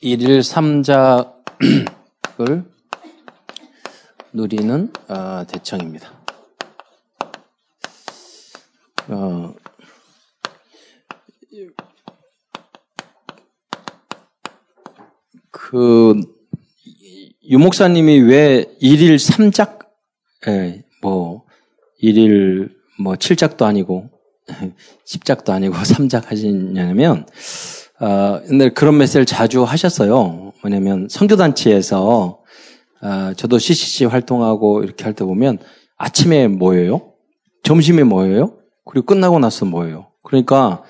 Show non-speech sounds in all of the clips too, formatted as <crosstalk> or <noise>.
일일 삼작을 누리는 어, 대청입니다. 어, 그 유목사님이 왜 일일 삼작, 예, 뭐 일일 뭐 칠작도 아니고 <laughs> 십작도 아니고 <laughs> 삼작 하시냐면 어, 근데 그런 메시지를 자주 하셨어요. 뭐냐면 성교단체에서 어, 저도 CCC 활동하고 이렇게 할 때 보면 아침에 모여요. 점심에 모여요. 그리고 끝나고 나서 모여요. 그러니까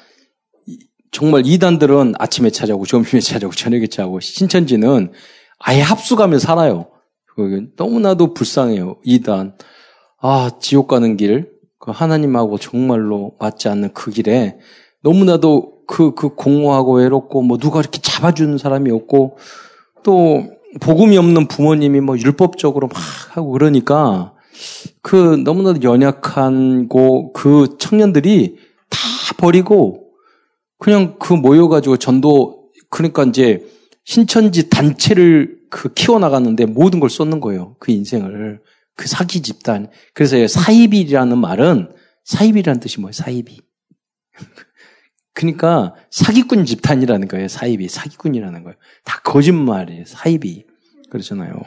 정말 이단들은 아침에 찾아오고 점심에 찾아오고 <laughs> 저녁에 찾아오고 신천지는 아예 합숙하며 살아요. 너무나도 불쌍해요. 이단. 아, 지옥 가는 길. 그 하나님하고 정말로 맞지 않는 그 길에 너무나도 그, 그 공허하고 외롭고, 뭐 누가 이렇게 잡아주는 사람이 없고, 또, 복음이 없는 부모님이 뭐 율법적으로 막 하고 그러니까, 그 너무나도 연약한 고, 그 청년들이 다 버리고, 그냥 그 모여가지고 전도, 그러니까 이제 신천지 단체를 그 키워나갔는데 모든 걸 쏟는 거예요. 그 인생을. 그 사기 집단. 그래서 사이비라는 말은, 사이비라는 뜻이 뭐예요? 사이비. 그러니까 사기꾼 집단이라는 거예요. 사입이 사기꾼이라는 거예요. 다 거짓말이에요. 사입이 그렇잖아요.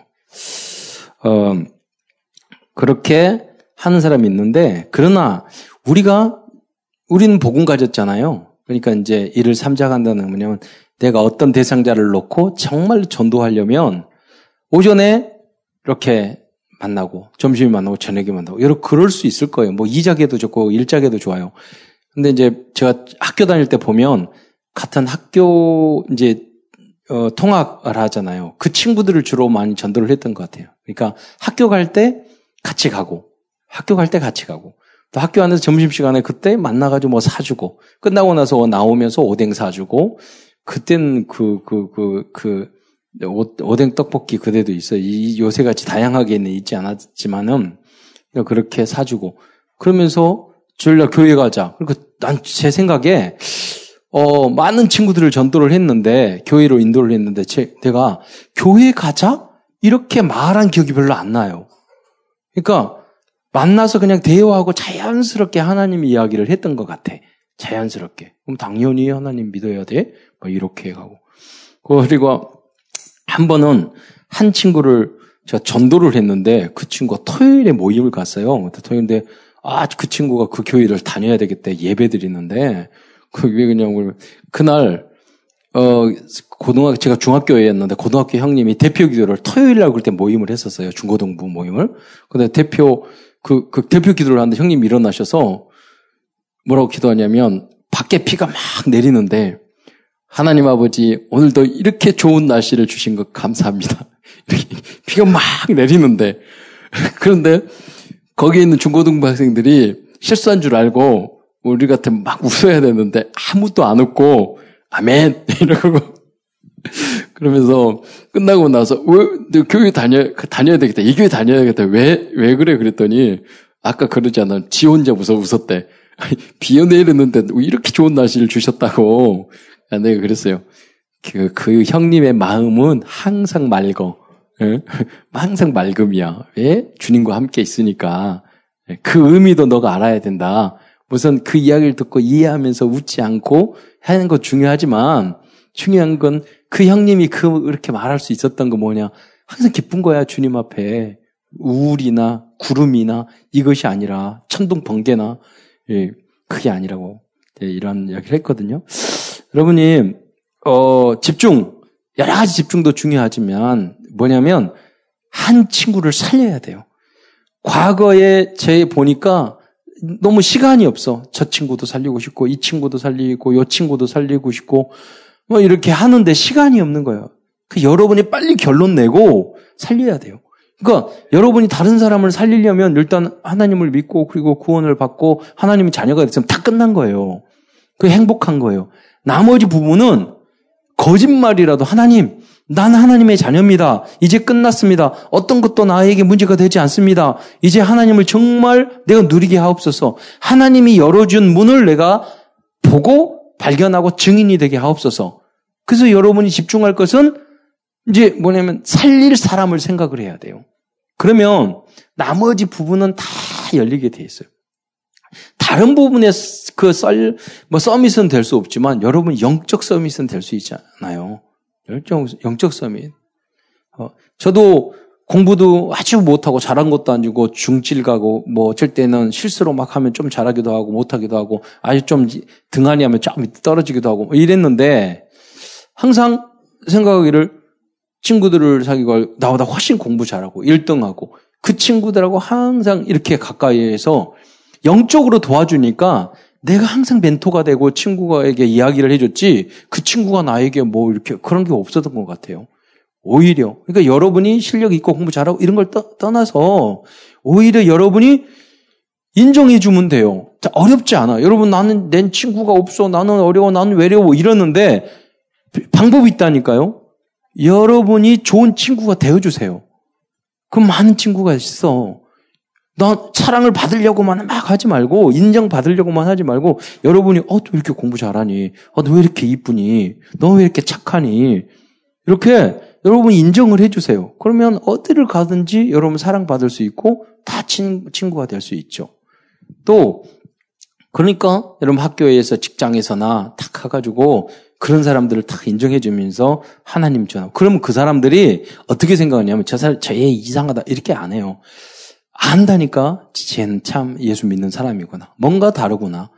어, 그렇게 하는 사람이 있는데 그러나 우리가 우리는 복음 가졌잖아요. 그러니까 이제 이를 삼작한다는 뭐냐면 내가 어떤 대상자를 놓고 정말 전도하려면 오전에 이렇게 만나고 점심에 만나고 저녁에 만나고 여러 그럴 수 있을 거예요. 뭐 이작에도 좋고 일작에도 좋아요. 근데 이제 제가 학교 다닐 때 보면 같은 학교 이제 어, 통학을 하잖아요. 그 친구들을 주로 많이 전도를 했던 것 같아요. 그러니까 학교 갈 때 같이 가고 학교 갈 때 같이 가고 또 학교 안에서 점심시간에 그때 만나가지고 뭐 사주고 끝나고 나서 나오면서 오뎅 사주고 그땐 그, 그, 그, 그, 오뎅 떡볶이 그대도 있어요. 이 요새같이 다양하게는 있지 않았지만은 그렇게 사주고 그러면서 주일날 교회 가자. 그러니까 난 제 생각에 어, 많은 친구들을 전도를 했는데 교회로 인도를 했는데 제, 내가 교회 가자 이렇게 말한 기억이 별로 안 나요. 그러니까 만나서 그냥 대화하고 자연스럽게 하나님 이야기를 했던 것 같아. 자연스럽게. 그럼 당연히 하나님 믿어야 돼. 뭐 이렇게 가고. 그리고 한 번은 한 친구를 제가 전도를 했는데 그 친구가 토요일에 모임을 갔어요. 토요일인데 아, 그 친구가 그 교회를 다녀야 되겠다. 예배 드리는데, 그게 그냥, 그날, 어, 고등학교, 제가 중학교였는데, 고등학교 형님이 대표 기도를 토요일 날 그때 모임을 했었어요. 중고등부 모임을. 근데 대표, 그, 그 대표 기도를 하는데 형님이 일어나셔서 뭐라고 기도하냐면, 밖에 비가 막 내리는데, 하나님 아버지, 오늘도 이렇게 좋은 날씨를 주신 것 감사합니다. <laughs> 비가 막 내리는데, <laughs> 그런데 거기에 있는 중고등부 학생들이 실수한 줄 알고 우리 같은 막 웃어야 되는데 아무도 안 웃고 아멘! <laughs> 이러고 <laughs> 그러면서 끝나고 나서 왜 교회 다녀 다녀야 되겠다. 이 교회 다녀야 되겠다. 왜 왜 그래? 그랬더니 아까 그러잖아 지 혼자 웃어 웃었대. 비어 내리는데 이렇게 좋은 날씨를 주셨다고. 아, 내가 그랬어요. 그, 그 형님의 마음은 항상 맑어. 예? <laughs> 항상 맑음이야. 왜? 주님과 함께 있으니까. 예, 그 의미도 너가 알아야 된다. 우선 그 이야기를 듣고 이해하면서 웃지 않고 하는 거 중요하지만 중요한 건 그 형님이 그렇게 말할 수 있었던 거 뭐냐. 항상 기쁜 거야, 주님 앞에. 우울이나 구름이나 이것이 아니라 천둥 번개나 예, 그게 아니라고 예, 이런 이야기를 했거든요. 여러분이 어, 집중 여러 가지 집중도 중요하지만 뭐냐면 한 친구를 살려야 돼요. 과거에 제 보니까 너무 시간이 없어. 저 친구도 살리고 싶고 이 친구도 살리고 요 친구도 살리고 싶고 뭐 이렇게 하는데 시간이 없는 거예요. 그 여러분이 빨리 결론 내고 살려야 돼요. 그러니까 여러분이 다른 사람을 살리려면 일단 하나님을 믿고 그리고 구원을 받고 하나님이 자녀가 됐으면 다 끝난 거예요. 그 행복한 거예요. 나머지 부분은 거짓말이라도 하나님 나는 하나님의 자녀입니다. 이제 끝났습니다. 어떤 것도 나에게 문제가 되지 않습니다. 이제 하나님을 정말 내가 누리게 하옵소서. 하나님이 열어준 문을 내가 보고 발견하고 증인이 되게 하옵소서. 그래서 여러분이 집중할 것은 이제 뭐냐면 살릴 사람을 생각을 해야 돼요. 그러면 나머지 부분은 다 열리게 돼 있어요. 다른 부분에 그 썰, 뭐 서밋은 될 수 없지만 여러분 영적 서밋은 될 수 있잖아요. 영적, 영적 서밋. 어, 저도 공부도 아주 못하고 잘한 것도 아니고 중질 가고 뭐 어쩔 때는 실수로 막 하면 좀 잘하기도 하고 못하기도 하고 아주 좀 등한히 하면 쫙 밑에 떨어지기도 하고 뭐 이랬는데 항상 생각하기를 친구들을 사귀고 나보다 훨씬 공부 잘하고 1등하고 그 친구들하고 항상 이렇게 가까이에서 영적으로 도와주니까 내가 항상 멘토가 되고 친구에게 이야기를 해줬지 그 친구가 나에게 뭐 이렇게 그런 게 없었던 것 같아요. 오히려 그러니까 여러분이 실력 있고 공부 잘하고 이런 걸 떠, 떠나서 오히려 여러분이 인정해 주면 돼요. 자, 어렵지 않아. 여러분 나는 내 친구가 없어. 나는 어려워. 나는 외로워. 이러는데 방법이 있다니까요. 여러분이 좋은 친구가 되어 주세요. 그 많은 친구가 있어. 너 사랑을 받으려고만 막 하지 말고 인정 받으려고만 하지 말고 여러분이 어 너 이렇게 공부 잘하니? 어 너 왜 이렇게 이쁘니? 너 왜 이렇게 착하니? 이렇게 여러분이 인정을 해주세요. 그러면 어디를 가든지 여러분 사랑받을 수 있고 다 친, 친구가 될 수 있죠. 또 그러니까 여러분 학교에서 직장에서나 탁 가가지고 그런 사람들을 탁 인정해주면서 하나님 전하. 그러면 그 사람들이 어떻게 생각하냐면 저 사람 저애 이상하다 이렇게 안 해요. 안다니까 쟤는 참 예수 믿는 사람이구나. 뭔가 다르구나.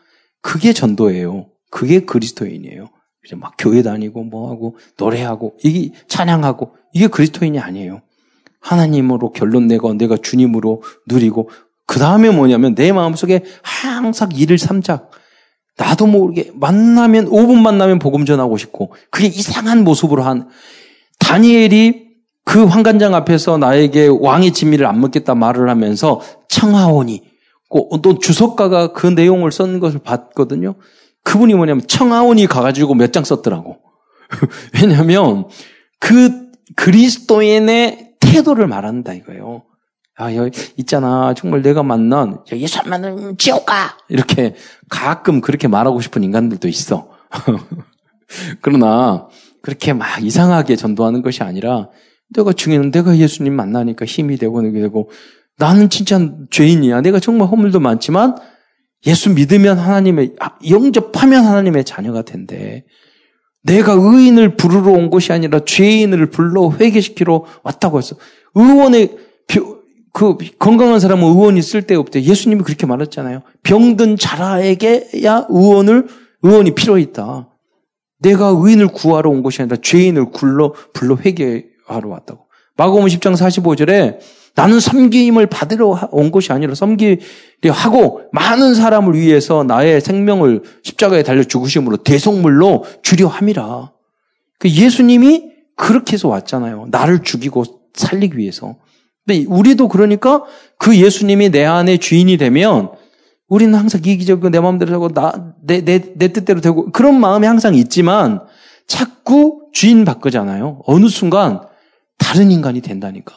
그게 전도예요. 그게 그리스도인이에요. 이제 막 교회 다니고 뭐하고 노래하고 이게 찬양하고 이게 그리스도인이 아니에요. 하나님으로 결론 내고 내가 주님으로 누리고 그 다음에 뭐냐면 내 마음속에 항상 일을 삼작 나도 모르게 만나면 5분 만나면 복음 전하고 싶고 그게 이상한 모습으로 한 다니엘이 그 환관장 앞에서 나에게 왕의 진미를 안 먹겠다 말을 하면서 청하오니 또 주석가가 그 내용을 쓴 것을 봤거든요. 그분이 뭐냐면 청하오니 가가지고 몇 장 썼더라고. <laughs> 왜냐하면 그 그리스도인의 태도를 말한다 이거예요. 아, 여기 있잖아. 정말 내가 만난 안 만나면 지옥 가! 이렇게 가끔 그렇게 말하고 싶은 인간들도 있어. <laughs> 그러나 그렇게 막 이상하게 전도하는 것이 아니라 내가 중요한 내가 예수님 만나니까 힘이 되고 되게 되고 나는 진짜 죄인이야. 내가 정말 허물도 많지만 예수 믿으면 하나님의 영접하면 하나님의 자녀가 된대. 내가 의인을 부르러 온 것이 아니라 죄인을 불러 회개시키러 왔다고 했어. 의원의 그 건강한 사람은 의원이 쓸데없대. 예수님이 그렇게 말했잖아요. 병든 자라에게야 의원을 의원이 필요 있다. 내가 의인을 구하러 온 것이 아니라 죄인을 굴러 불러 회개 하러 왔다고. 마가음 10장 45절에 나는 섬김을 받으러 온 것이 아니라 섬기려 하고 많은 사람을 위해서 나의 생명을 십자가에 달려 죽으심으로 대속물로 주려 함이라. 그 예수님이 그렇게 해서 왔잖아요. 나를 죽이고 살리기 위해서. 근데 우리도 그러니까 그 예수님이 내 안에 주인이 되면 우리는 항상 이기적이고 내 마음대로 하고 나, 내, 내, 내 뜻대로 되고 그런 마음이 항상 있지만 자꾸 주인 바꾸잖아요. 어느 순간 다른 인간이 된다니까.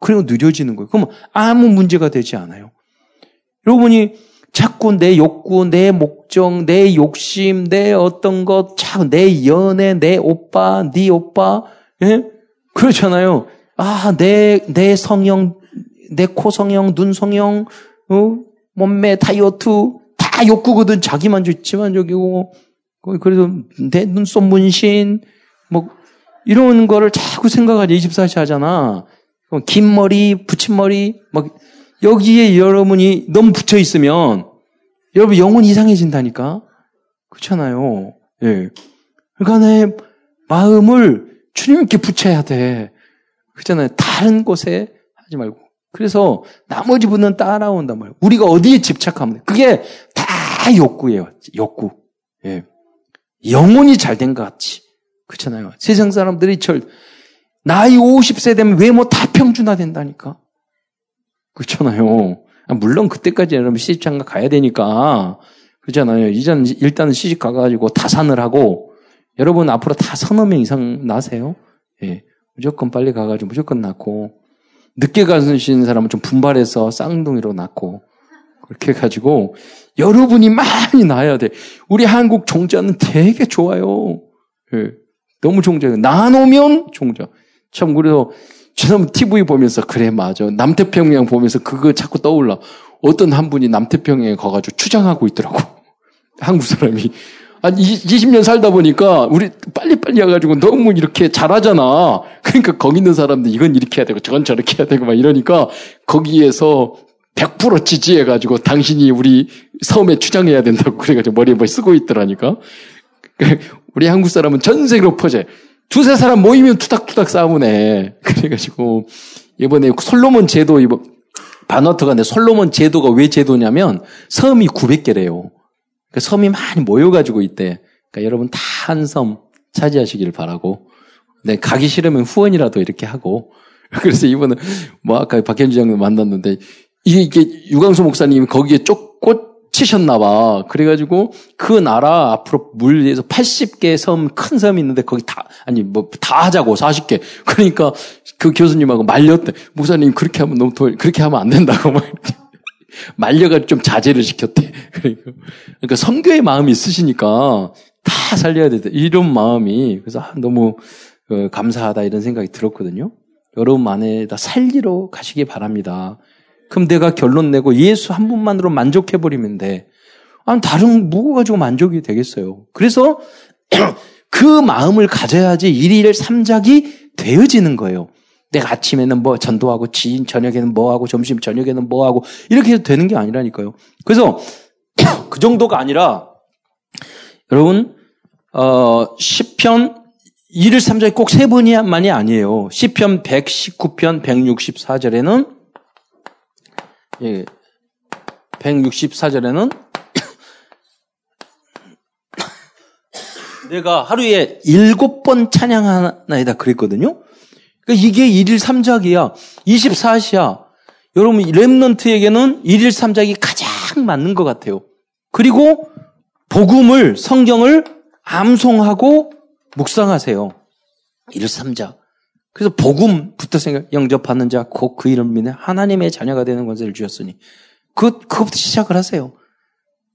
그리고 느려지는 거예요. 그러면 아무 문제가 되지 않아요. 여러분이 자꾸 내 욕구, 내 목적, 내 욕심, 내 어떤 것, 자꾸 내 연애, 내 오빠, 네 오빠, 예? 그렇잖아요. 아, 내, 내 성형, 내 코 성형, 눈 성형, 어? 몸매 다이어트, 다 욕구거든. 자기만족, 지만족이고, 그래서 내 눈썹 문신, 뭐, 이런 거를 자꾸 생각하지. 24시 하잖아. 긴 머리, 붙인 머리, 막, 여기에 여러분이 너무 붙여 있으면, 여러분 영혼 이상해진다니까? 그렇잖아요. 예. 그러니까 내 마음을 주님께 붙여야 돼. 그렇잖아요. 다른 곳에 하지 말고. 그래서 나머지 분은 따라온단 말이에요. 우리가 어디에 집착하면 돼. 그게 다 욕구예요. 욕구. 예. 영혼이 잘 된 것 같이. 그렇잖아요. 세상 사람들이 절 나이 50세 되면 외모 다 평준화 된다니까. 그렇잖아요. 아, 물론 그때까지 여러분 시집장가 가야 되니까. 그렇잖아요. 이제는 일단은 시집 가가지고 다산을 하고 여러분 앞으로 다 서너 명 이상 나세요. 예. 무조건 빨리 가가지고 무조건 낳고 늦게 가시는 사람은 좀 분발해서 쌍둥이로 낳고 그렇게 해가지고 여러분이 많이 낳아야 돼. 우리 한국 종자는 되게 좋아요. 예. 너무 종자. 나누면 종자. 참, 그래서 저는 TV 보면서, 그래, 맞아. 남태평양 보면서 그거 자꾸 떠올라. 어떤 한 분이 남태평양에 가가지고 추장하고 있더라고. <laughs> 한국 사람이. 한 20년 살다 보니까 우리 빨리빨리 와가지고 너무 이렇게 잘하잖아. 그러니까 거기 있는 사람들 이건 이렇게 해야 되고 저건 저렇게 해야 되고 막 이러니까 거기에서 100% 지지해가지고 당신이 우리 섬에 추장해야 된다고 그래가지고 머리에 뭐 쓰고 있더라니까. 우리 한국 사람은 전 세계로 퍼져. 두세 사람 모이면 투닥투닥 싸우네. <laughs> 그래가지고 이번에 솔로몬 제도 이번 바너트가 내 솔로몬 제도가 왜 제도냐면 섬이 900개래요. 그 섬이 많이 모여가지고 있대. 그러니까 여러분 다 한 섬 차지하시길 바라고. 네, 가기 싫으면 후원이라도 이렇게 하고. <laughs> 그래서 이번에 뭐 아까 박현주 장님 만났는데 이게 유광수 목사님이 거기에 쪽 꽂히셨나 봐. 그래가지고 그 나라 앞으로 물에서 80개 섬, 큰 섬이 있는데 거기 다, 아니 뭐 다 하자고 40개. 그러니까 그 교수님하고 말렸대. 목사님 그렇게 하면 너무 더, 그렇게 하면 안 된다고 막 이렇게. <laughs> 말려가 좀 자제를 시켰대. <laughs> 그러니까, 선교의 마음이 있으시니까 다 살려야 돼. 이런 마음이 그래서 아, 너무 어, 감사하다 이런 생각이 들었거든요. 여러분 안에 다 살리러 가시기 바랍니다. 그럼 내가 결론 내고 예수 한 분만으로 만족해 버리면 돼. 아, 다른 무거 가지고 만족이 되겠어요. 그래서 <clears throat> 그 마음을 가져야지 일일 삼작이 되어지는 거예요. 내가 아침에는 뭐 전도하고 지인 저녁에는 뭐 하고 점심 저녁에는 뭐 하고 이렇게 해도 되는 게 아니라니까요. 그래서 <clears throat> 그 정도가 아니라 여러분 어 10편 1일 3절이 꼭 세 번이만이 아니에요. 10편 119편 164절에는 예. 164절에는 내가 하루에 일곱 번 찬양하나이다 그랬거든요. 그러니까 이게 1일 3작이야. 24시야. 여러분, 랩런트에게는 1일 3작이 가장 맞는 것 같아요. 그리고 복음을, 성경을 암송하고 묵상하세요. 1일 3작. 그래서 복음부터 생각, 영접하는 자, 곧 그 이름 믿는 하나님의 자녀가 되는 권세를 주셨으니. 그, 그것부터 시작을 하세요.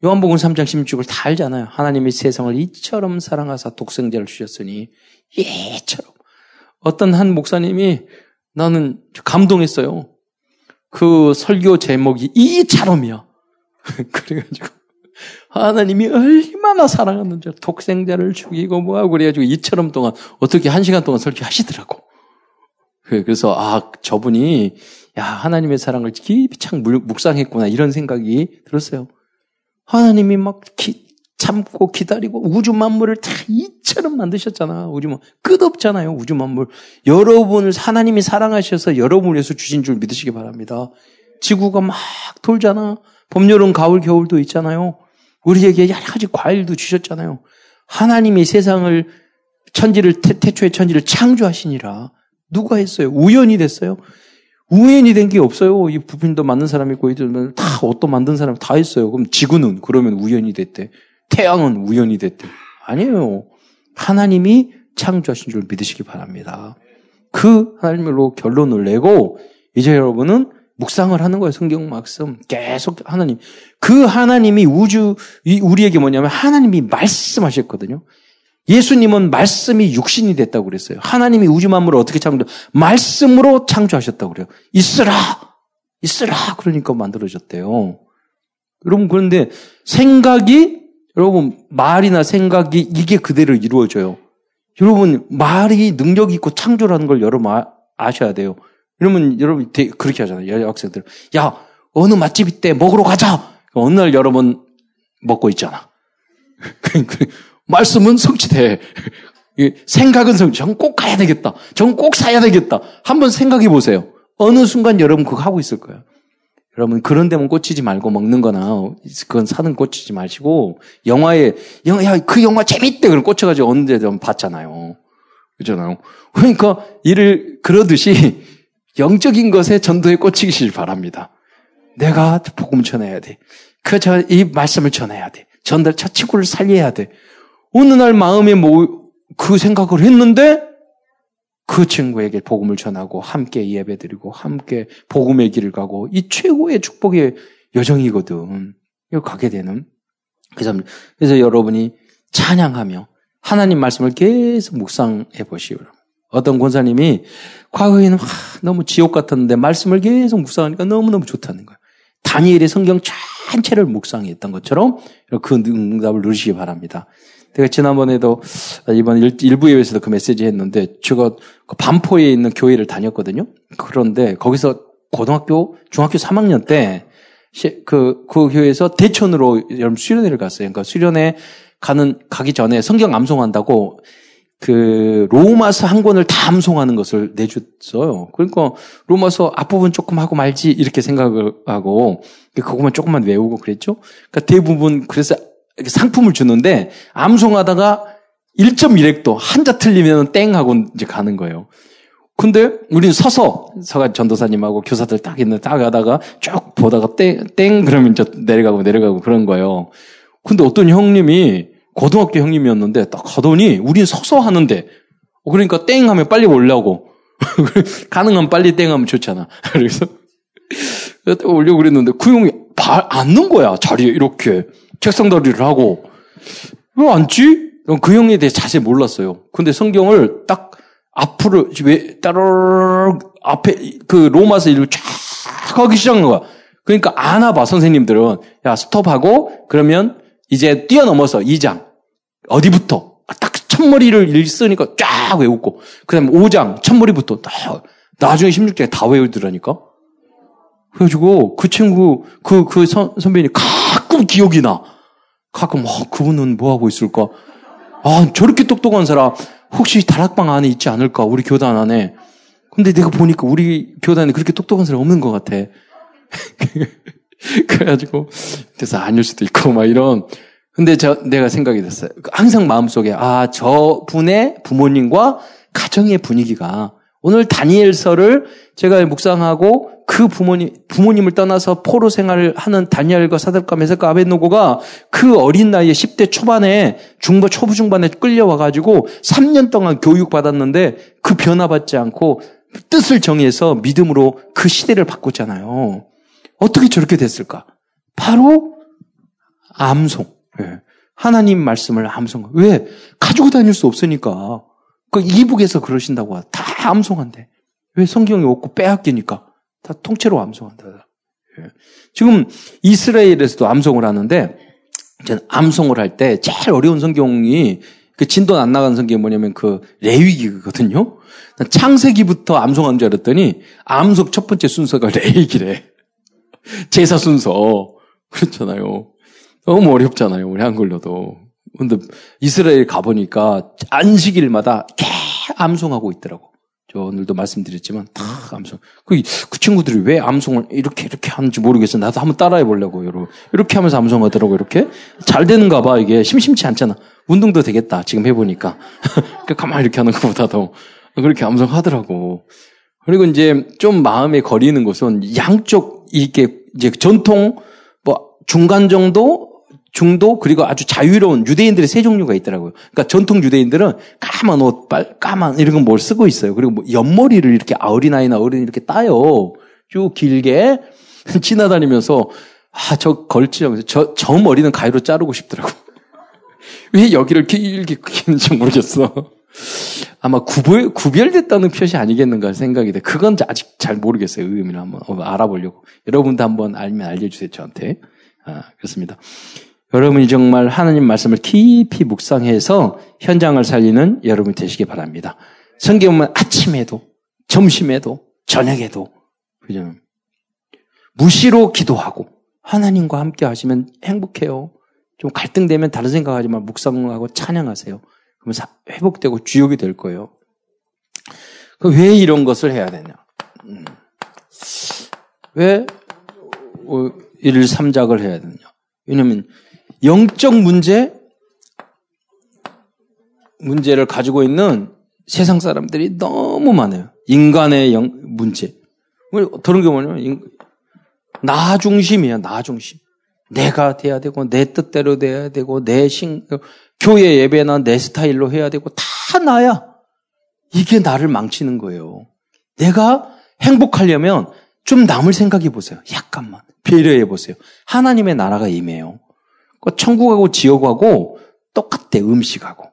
요한복음 3장 16을 다 알잖아요. 하나님이 세상을 이처럼 사랑하사 독생자를 주셨으니, 이처럼. 어떤 한 목사님이 나는 감동했어요. 그 설교 제목이 이처럼이야. <laughs> 그래가지고 하나님이 얼마나 사랑하는지 독생자를 죽이고 뭐하고 그래가지고 이처럼 동안 어떻게 한 시간 동안 설교하시더라고. 그래서 아 저분이 야 하나님의 사랑을 깊이 창 묵상했구나 이런 생각이 들었어요. 하나님이 막 기, 참고 기다리고 우주 만물을 다 이처럼 만드셨잖아. 우주 만 끝없잖아요. 우주 만물. 여러분을 하나님이 사랑하셔서 여러분을 위해서 주신 줄 믿으시기 바랍니다. 지구가 막 돌잖아. 봄, 여름, 가을, 겨울도 있잖아요. 우리에게 여러 가지 과일도 주셨잖아요. 하나님이 세상을 천지를 태, 태초의 천지를 창조하시니라. 누가 했어요? 우연이 됐어요? 우연이 된게 없어요. 이 부핀도 만든 사람 있고, 이들 다 옷도 만든 사람 다 있어요. 그럼 지구는 그러면 우연이 됐대. 태양은 우연이 됐대. 아니에요. 하나님이 창조하신 줄 믿으시기 바랍니다. 그 하나님으로 결론을 내고, 이제 여러분은 묵상을 하는 거예요. 성경 말씀. 계속 하나님. 그 하나님이 우주, 우리에게 뭐냐면 하나님이 말씀하셨거든요. 예수님은 말씀이 육신이 됐다고 그랬어요. 하나님이 우주 만물을 어떻게 창조? 말씀으로 창조하셨다고 그래요. 있으라! 있으라! 그러니까 만들어졌대요. 여러분, 그런데 생각이, 여러분, 말이나 생각이 이게 그대로 이루어져요. 여러분, 말이 능력 있고 창조라는 걸 여러분 아, 아셔야 돼요. 여러분, 여러분, 그렇게 하잖아요. 여학생들. 야, 어느 맛집 있대, 먹으러 가자! 어느 날 여러분 먹고 있잖아. <laughs> 말씀은 성취돼. 생각은 성취. 저건 꼭 가야 되겠다. 저건 꼭 사야 되겠다. 한번 생각해 보세요. 어느 순간 여러분 그거 하고 있을 거예요. 여러분 그런 데만 꽂히지 말고 먹는 거나 그건 사는 꽂히지 마시고 영화에 영화 야그 영화 재밌대 그럼 꽂혀 가지고 어느 데좀 봤잖아요. 그렇잖아요. 그러니까 이를 그러듯이 영적인 것에 전도에 꽂히기를 바랍니다. 내가 복음 전해야 돼. 그 저 이 말씀을 전해야 돼. 전달 첫 친구를 살려야 돼. 어느 날 마음에 뭐 그 생각을 했는데 그 친구에게 복음을 전하고 함께 예배드리고 함께 복음의 길을 가고 이 최고의 축복의 여정이거든. 이거 가게 되는. 그래서, 그래서 여러분이 찬양하며 하나님 말씀을 계속 묵상해 보시오. 어떤 권사님이 과거에는 하, 너무 지옥 같았는데 말씀을 계속 묵상하니까 너무너무 좋다는 거예요. 다니엘의 성경 전체를 묵상했던 것처럼 그 응답을 누리시기 바랍니다. 제가 지난번에도 이번 일 부 예배에서도 그 메시지 했는데 제가 그 반포에 있는 교회를 다녔거든요. 그런데 거기서 고등학교, 중학교 3학년 때 그, 그 교회에서 대천으로 여러분 수련회를 갔어요. 그러니까 수련회 가는, 가기 전에 성경 암송한다고 그 로마서 한 권을 다 암송하는 것을 내줬어요. 그러니까 로마서 앞부분 조금 하고 말지 이렇게 생각을 하고 그것만 조금만 외우고 그랬죠. 그러니까 대부분 그래서 상품을 주는데 암송하다가 1.1획도 한자 틀리면 땡 하고 이제 가는 거예요. 근데 우리는 서서 서가 전도사님하고 교사들 딱 있는 딱 가다가 쭉 보다가 땡, 땡 그러면 저 내려가고 내려가고 그런 거예요. 근데 어떤 형님이 고등학교 형님이었는데 딱 가더니 우린 서서 하는데 그러니까 땡 하면 빨리 올라오고 <laughs> 가능하면 빨리 땡 하면 좋잖아. <laughs> 그래서 올려고 그랬는데 그 형이 발 앉는 거야 자리에 이렇게 책상 다리를 하고 왜 앉지? 그 형에 대해 자세히 몰랐어요. 근데 성경을 딱 앞으로 왜 따로 앞에 그 로마서 일을 쫙 하기 시작한 거야. 그러니까 아나 봐 선생님들은 야 스톱하고 그러면 이제 뛰어넘어서 2장. 어디부터? 아, 딱 첫머리를 읽으니까 쫙 외우고. 그 다음에 5장, 첫머리부터 딱. 나중에 16장에 다 외우더라니까. 그래가지고 그 친구, 그, 그 선, 선배님 가끔 기억이 나. 가끔, 어, 그분은 뭐 하고 있을까? 아, 저렇게 똑똑한 사람, 혹시 다락방 안에 있지 않을까? 우리 교단 안에. 근데 내가 보니까 우리 교단에 그렇게 똑똑한 사람 없는 것 같아. <laughs> 그래가지고, 그래서 아닐 수도 있고, 막 이런. 근데 저, 내가 생각이 됐어요. 항상 마음속에, 아, 저 분의 부모님과 가정의 분위기가 오늘 다니엘서를 제가 묵상하고 그 부모님, 부모님을 떠나서 포로 생활을 하는 다니엘과 사들과 메세카 아벤노고가 그 어린 나이에 10대 초반에 중반, 초부 중반에 끌려와가지고 3년 동안 교육받았는데 그 변화받지 않고 뜻을 정해서 믿음으로 그 시대를 바꿨잖아요. 어떻게 저렇게 됐을까? 바로 암송. 예. 하나님 말씀을 암송. 왜? 가지고 다닐 수 없으니까. 그 이북에서 그러신다고. 다 암송한대. 왜 성경이 없고 빼앗기니까. 다 통째로 암송한다. 예. 지금 이스라엘에서도 암송을 하는데, 암송을 할 때 제일 어려운 성경이 그 진도 안 나가는 성경이 뭐냐면 그 레위기거든요. 창세기부터 암송한 줄 알았더니 암송 첫 번째 순서가 <laughs> 레위기래. 제사 순서. 그렇잖아요. 너무 어렵잖아요. 우리 한글로도. 근데 이스라엘 가보니까 안식일마다 개 암송하고 있더라고. 저 오늘도 말씀드렸지만 다 암송. 그, 그 친구들이 왜 암송을 이렇게 이렇게 하는지 모르겠어. 나도 한번 따라해 보려고 여러분. 이렇게 하면서 암송하더라고 이렇게. 잘 되는가 봐 이게 심심치 않잖아. 운동도 되겠다. 지금 해보니까. <laughs> 그러니까 가만히 이렇게 하는 것보다도 그렇게 암송하더라고. 그리고 이제 좀 마음에 거리는 것은 양쪽 이게 이제 전통 뭐 중간 정도 중도 그리고 아주 자유로운 유대인들의 세 종류가 있더라고요. 그러니까 전통 유대인들은 까만 옷, 빨, 까만 이런 건뭘 쓰고 있어요. 그리고 뭐 옆머리를 이렇게 어린아이나 어른이 이렇게 따요. 쭉 길게 <laughs> 지나다니면서 아 저 걸치면서 저, 저 머리는 가위로 자르고 싶더라고. <laughs> 왜 여기를 길게 기는지 모르겠어. 아마 구별, 구별됐다는 표시 아니겠는가 생각이 돼. 그건 아직 잘 모르겠어요. 의미를 한번 알아보려고. 여러분도 한번 알면 알려주세요, 저한테. 아, 그렇습니다. 여러분이 정말 하나님 말씀을 깊이 묵상해서 현장을 살리는 여러분이 되시기 바랍니다. 성경 보면 아침에도, 점심에도, 저녁에도, 그죠? 무시로 기도하고, 하나님과 함께 하시면 행복해요. 좀 갈등되면 다른 생각하지 만 묵상하고 찬양하세요. 그러면 회복되고 주역이 될 거예요. 왜 이런 것을 해야 되냐? 음. 왜 1일 3작을 해야 되냐? 왜냐면 영적 문제, 문제를 가지고 있는 세상 사람들이 너무 많아요. 인간의 영, 문제. 그런 게 뭐냐면, 나 중심이야, 나 중심. 내가 돼야 되고, 내 뜻대로 돼야 되고, 내 신, 교회 예배나 내 스타일로 해야 되고, 다 나야. 이게 나를 망치는 거예요. 내가 행복하려면 좀 남을 생각해 보세요. 약간만. 배려해 보세요. 하나님의 나라가 임해요. 그 천국하고 지옥하고 똑같대, 음식하고.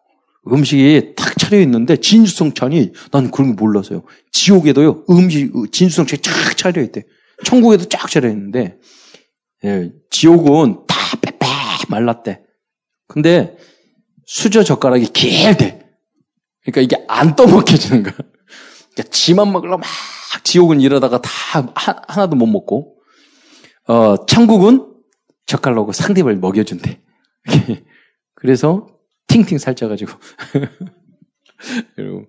음식이 탁 차려 있는데 진수성찬이 난 그런 거 몰라서요. 지옥에도요 음식 진수성찬이 쫙 차려 있대. 천국에도 쫙 차려 있는데 예, 지옥은 다 빼빼 말랐대. 근데 수저 젓가락이 길대. 그러니까 이게 안 떠먹혀지는 거야. 그러니까 지만 먹으려고 막 지옥은 이러다가 다 하 나도 못 먹고 어, 천국은 젓갈로고 상대방을 먹여준대. 그래서 팅팅 살쪄가지고. <laughs> 여러분,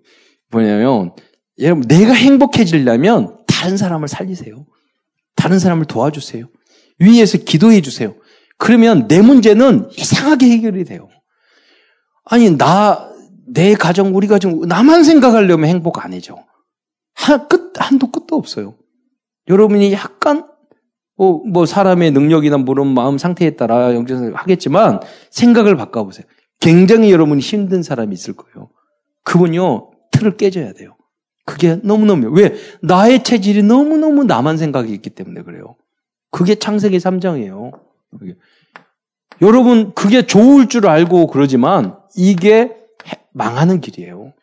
뭐냐면, 여러분, 내가 행복해지려면 다른 사람을 살리세요. 다른 사람을 도와주세요. 위에서 기도해 주세요. 그러면 내 문제는 이상하게 해결이 돼요. 아니, 나, 내 가정, 우리 가정, 나만 생각하려면 행복 아니죠. 한, 끝, 한도 끝도 없어요. 여러분이 약간 뭐, 뭐 사람의 능력이나 물론 마음 상태에 따라 영적을 하겠지만 생각을 바꿔보세요. 굉장히 여러분이 힘든 사람이 있을 거예요. 그분요 틀을 깨져야 돼요. 그게 너무너무 왜 나의 체질이 너무너무 나만 생각이 있기 때문에 그래요. 그게 창세기 3장이에요. 그게. 여러분 그게 좋을 줄 알고 그러지만 이게 망하는 길이에요.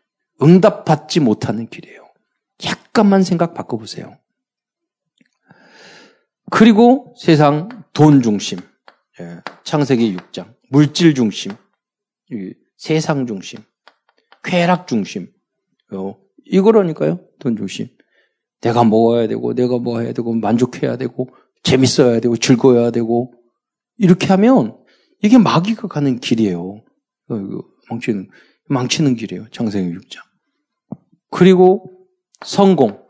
응답받지 못하는 길이에요. 약간만 생각 바꿔보세요. 그리고 세상 돈 중심, 예, 창세기 6장, 물질 중심, 세상 중심, 쾌락 중심, 어, 이거라니까요, 돈 중심. 내가 먹어야 되고, 내가 뭐 해야 되고, 만족해야 되고, 재밌어야 되고, 즐거워야 되고, 이렇게 하면 이게 마귀가 가는 길이에요. 어, 망치는, 망치는 길이에요. 창세기 6장. 그리고 성공.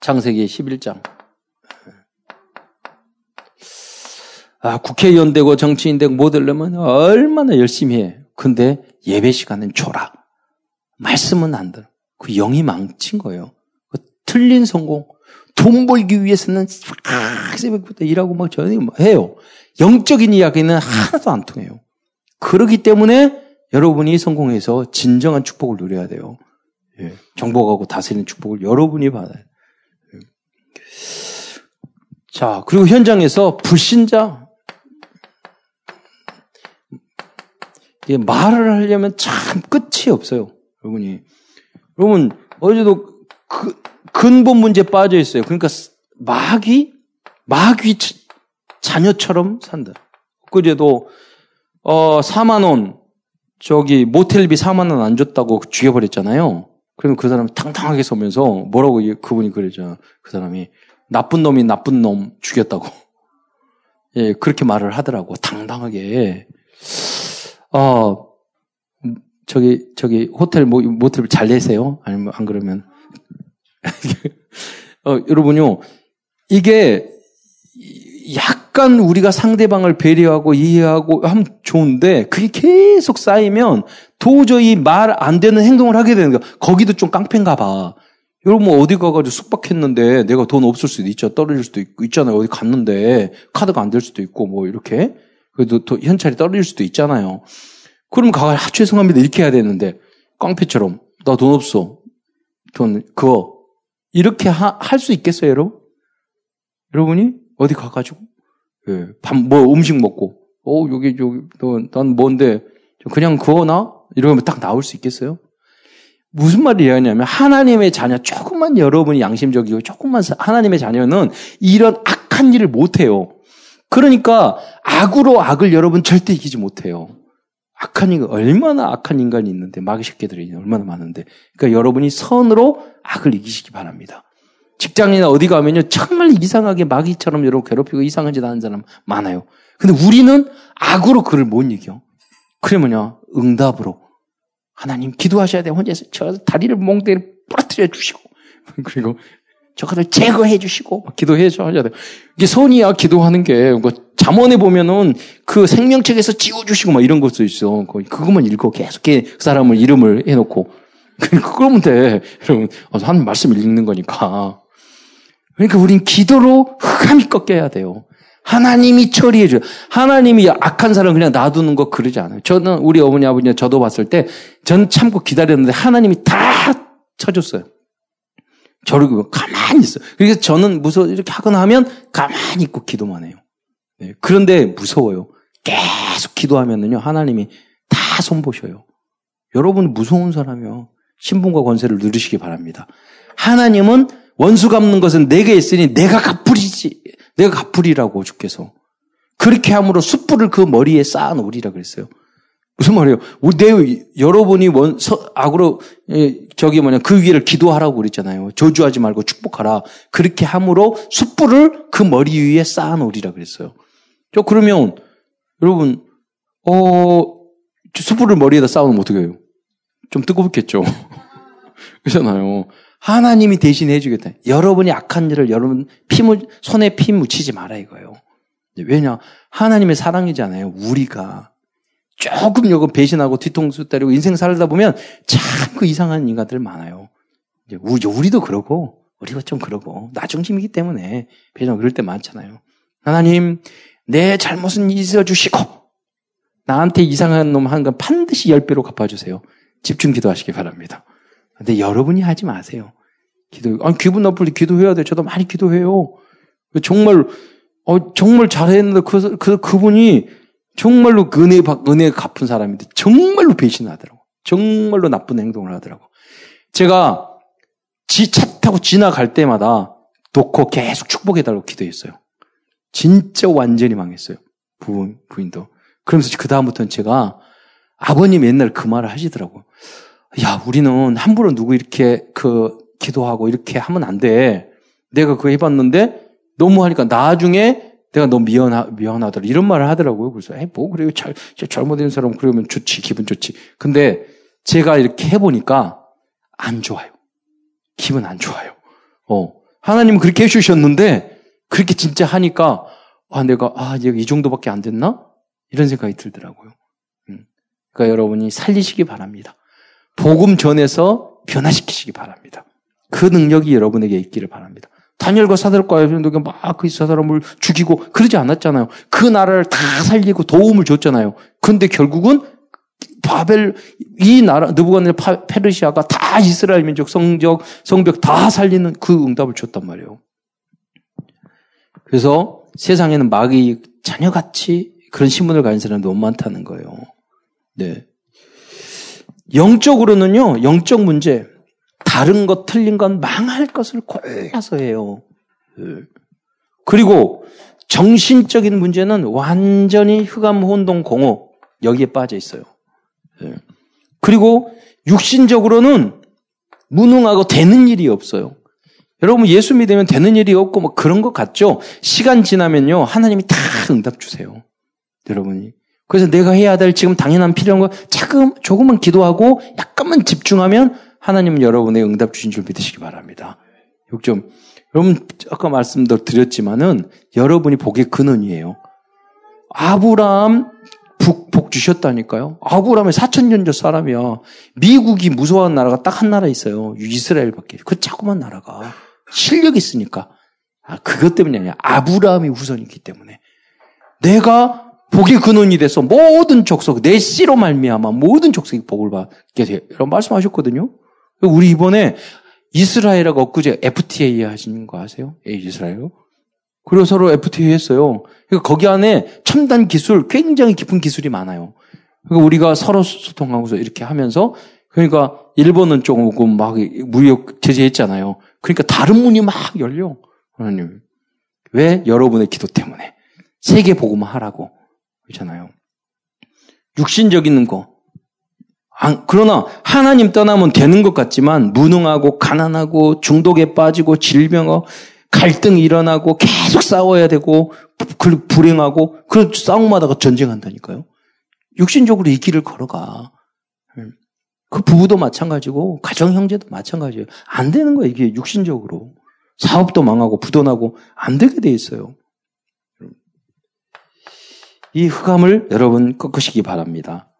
창세기 11장. 아, 국회의원 되고 정치인 되고 뭐 되려면 얼마나 열심히 해. 근데 예배 시간은 줘라. 말씀은 안 들어. 그 영이 망친 거예요. 그 틀린 성공. 돈 벌기 위해서는 새벽부터 일하고 막 저녁 해요. 영적인 이야기는 하나도 안 통해요. 그러기 때문에 여러분이 성공해서 진정한 축복을 누려야 돼요. 예. 정복하고 다스리는 축복을 여러분이 받아요. 예. 자, 그리고 현장에서 불신자, 말을 하려면 참 끝이 없어요. 여러분이. 여러분, 어제도 그, 근본 문제 빠져 있어요. 그러니까 마귀, 마귀 자녀처럼 산다. 그제도, 어, 4만원, 저기, 모텔비 4만원 안 줬다고 죽여버렸잖아요. 그러면 그 사람 당당하게 서면서 뭐라고 그분이 그러죠. 그 사람이 나쁜 놈이 나쁜 놈 죽였다고. <laughs> 예, 그렇게 말을 하더라고. 당당하게. 어, 저기, 저기, 호텔, 뭐, 모텔 잘 내세요? 아니면 안 그러면. <laughs> 어, 여러분요, 이게 약간 우리가 상대방을 배려하고 이해하고 하면 좋은데 그게 계속 쌓이면 도저히 말 안 되는 행동을 하게 되는 거야. 거기도 좀 깡패인가 봐. 여러분 뭐 어디 가가지고 숙박했는데 내가 돈 없을 수도 있죠. 떨어질 수도 있고 있잖아요. 어디 갔는데 카드가 안 될 수도 있고 뭐 이렇게 그래도 더 현찰이 떨어질 수도 있잖아요. 그럼 가가 아, 죄송합니다 이렇게 해야 되는데 깡패처럼 나 돈 없어 돈 그거 이렇게 할 수 있겠어요 여러분? 여러분이 어디 가가지고 예, 밥뭐 음식 먹고 어 여기 여기 난 뭔데 그냥 그거나 이러면 딱 나올 수 있겠어요? 무슨 말을 이야기하냐면 하나님의 자녀 조금만 여러분이 양심적이고 조금만 하나님의 자녀는 이런 악한 일을 못 해요. 그러니까 악으로 악을 여러분 절대 이기지 못해요. 악한 인간, 얼마나 악한 인간이 있는데, 마귀 새끼들이 얼마나 많은데. 그러니까 여러분이 선으로 악을 이기시기 바랍니다. 직장이나 어디 가면요, 정말 이상하게 마귀처럼 여러분 괴롭히고 이상한 짓 하는 사람 많아요. 근데 우리는 악으로 그를 못 이겨. 뭐냐? 응답으로. 하나님 기도하셔야 돼. 혼자서 저 다리를 몽대를 부러뜨려 주시고. <laughs> 그리고 저거를 제거해 주시고 기도해 줘야 돼. 이게 선이야 기도하는 게뭐 잠언에 보면은 그 생명책에서 지워 주시고 막 이런 것도 있어. 그것만 읽고 계속 그 사람을 이름을 해 놓고 <laughs> 그러면 돼. 여러분 하나님 말씀 읽는 거니까. 그러니까 우린 기도로 흑암이 꺾여야 돼요. 하나님이 처리해 줘요. 하나님이 악한 사람 그냥 놔두는 거 그러지 않아요. 저는 우리 어머니 아버지 저도 봤을 때 전 참고 기다렸는데 하나님이 다 쳐줬어요. 저를 가만히 있어. 그래서 저는 무서워 이렇게 하거나 하면 가만히 있고 기도만 해요. 네. 그런데 무서워요. 계속 기도하면은요 하나님이 다 손보셔요. 여러분 무서운 사람이요. 신분과 권세를 누리시기 바랍니다. 하나님은 원수 갚는 것은 내게 있으니 내가 갚으리지. 내가 갚으리라고 주께서. 그렇게 함으로 숯불을 그 머리에 쌓아 놓으리라 그랬어요. 무슨 말이에요? 내 여러분이 원 서, 악으로 예, 저기 뭐냐 그 위를 기도하라고 그랬잖아요. 저주하지 말고 축복하라. 그렇게 함으로 숯불을 그 머리 위에 쌓아 놓으리라 그랬어요. 저 그러면 여러분 어 숯불을 머리에다 쌓으면 어떻게 해요? 좀 뜨겁겠죠. <laughs> 그렇잖아요. 하나님이 대신 해주겠다. 여러분이 악한 일을 여러분 피 묻, 손에 피 묻히지 마라 이거예요. 왜냐? 하나님의 사랑이잖아요. 우리가. 조금 요거 배신하고 뒤통수 때리고 인생 살다 보면 참 그 이상한 인간들 많아요. 우리, 우리도 그러고, 우리가 좀 그러고, 나중심이기 때문에 배신하고 그럴 때 많잖아요. 하나님, 내 잘못은 잊어 주시고, 나한테 이상한 놈 한 건 반드시 열 배로 갚아주세요. 집중 기도하시기 바랍니다. 근데 여러분이 하지 마세요. 기도, 아니, 기분 나쁠 때 기도해야 돼. 저도 많이 기도해요. 정말, 어, 정말 잘했는데 그, 그, 그분이 정말로 은혜, 은혜 갚은 사람인데 정말로 배신하더라고. 정말로 나쁜 행동을 하더라고. 제가 지, 차 타고 지나갈 때마다 놓고 계속 축복해달라고 기도했어요. 진짜 완전히 망했어요. 부인, 부인도. 그러면서 그다음부터는 제가 아버님 옛날 그 말을 하시더라고. 야, 우리는 함부로 누구 이렇게 그 기도하고 이렇게 하면 안 돼. 내가 그거 해봤는데 너무 하니까 나중에 내가 너무 미안하, 미안하더라. 이런 말을 하더라고요. 그래서, 에, 뭐, 그래요. 잘, 잘못된 사람 그러면 좋지. 기분 좋지. 근데 제가 이렇게 해보니까 안 좋아요. 기분 안 좋아요. 어. 하나님은 그렇게 해주셨는데, 그렇게 진짜 하니까, 아, 내가, 아, 얘가 이 정도밖에 안 됐나? 이런 생각이 들더라고요. 음. 그러니까 여러분이 살리시기 바랍니다. 복음 전에서 변화시키시기 바랍니다. 그 능력이 여러분에게 있기를 바랍니다. 다니엘과 사들과 막그 사람을 죽이고 그러지 않았잖아요. 그 나라를 다 살리고 도움을 줬잖아요. 근데 결국은 바벨 이 나라 느부갓네 페르시아가 다 이스라엘 민족 성적 성벽 다 살리는 그 응답을 줬단 말이에요. 그래서 세상에는 마귀 자녀같이 그런 신분을 가진 사람이 너무 많다는 거예요. 네. 영적으로는요, 영적 문제, 다른 것 틀린 건 망할 것을 골라서 해요. 예. 그리고 정신적인 문제는 완전히 흑암 혼동 공허 여기에 빠져 있어요. 예. 그리고 육신적으로는 무능하고 되는 일이 없어요. 여러분 예수 믿으면 되는 일이 없고 뭐 그런 것 같죠? 시간 지나면요 하나님이 다 응답 주세요. 여러분이 그래서 내가 해야 될 지금 당연한 필요한 거 조금 조금만 기도하고 약간만 집중하면 하나님은 여러분의 응답 주신 줄 믿으시기 바랍니다. 6점. 여러분, 아까 말씀도 드렸지만은 여러분이 복의 근원이에요. 아브라함 복, 복 주셨다니까요. 아브라함의 4천년 전 사람이야. 미국이 무서워하는 나라가 딱 한 나라 있어요. 이스라엘밖에. 그 자꾸만 나라가. 실력이 있으니까. 아, 그것 때문이 아니야. 아브라함이 우선이기 때문에. 내가 복의 근원이 돼서 모든 족속, 내 씨로 말미암아 모든 족속이 복을 받게 돼요. 이런 말씀하셨거든요. 우리 이번에 이스라엘하고 엊그제 FTA 하신 거 아세요? 예, 이스라엘. 그리고 서로 FTA 했어요. 그러니까 거기 안에 첨단 기술, 굉장히 깊은 기술이 많아요. 그러니까 우리가 서로 소통하고서 이렇게 하면서 그러니까 일본은 조금 막 무역 제재했잖아요. 그러니까 다른 문이 막 열려. 하나님. 왜? 여러분의 기도 때문에. 세계 복음을 하라고. 그렇잖아요. 육신적인 거. 그러나 하나님 떠나면 되는 것 같지만 무능하고 가난하고 중독에 빠지고 질병하고 갈등이 일어나고 계속 싸워야 되고 불행하고 그런 싸움마다 전쟁한다니까요. 육신적으로 이 길을 걸어가. 그 부부도 마찬가지고 가정 형제도 마찬가지예요. 안 되는 거예요. 이게 육신적으로 사업도 망하고 부도나고 안 되게 돼 있어요. 이 흑암을 여러분 꺾으시기 바랍니다.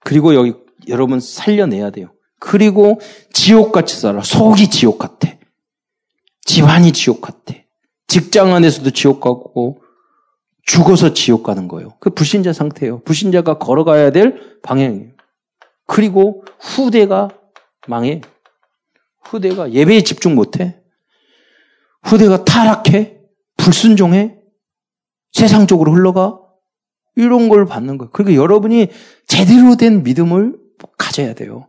그리고 여기 여러분 살려내야 돼요. 그리고 지옥같이 살아. 속이 지옥 같아. 집안이 지옥 같아. 직장 안에서도 지옥 같고 죽어서 지옥 가는 거예요. 그 불신자 상태예요. 불신자가 걸어가야 될 방향이에요. 그리고 후대가 망해. 후대가 예배에 집중 못해. 후대가 타락해. 불순종해. 세상적으로 흘러가. 이런 걸 받는 거예요. 그러니까 여러분이 제대로 된 믿음을 가져야 돼요.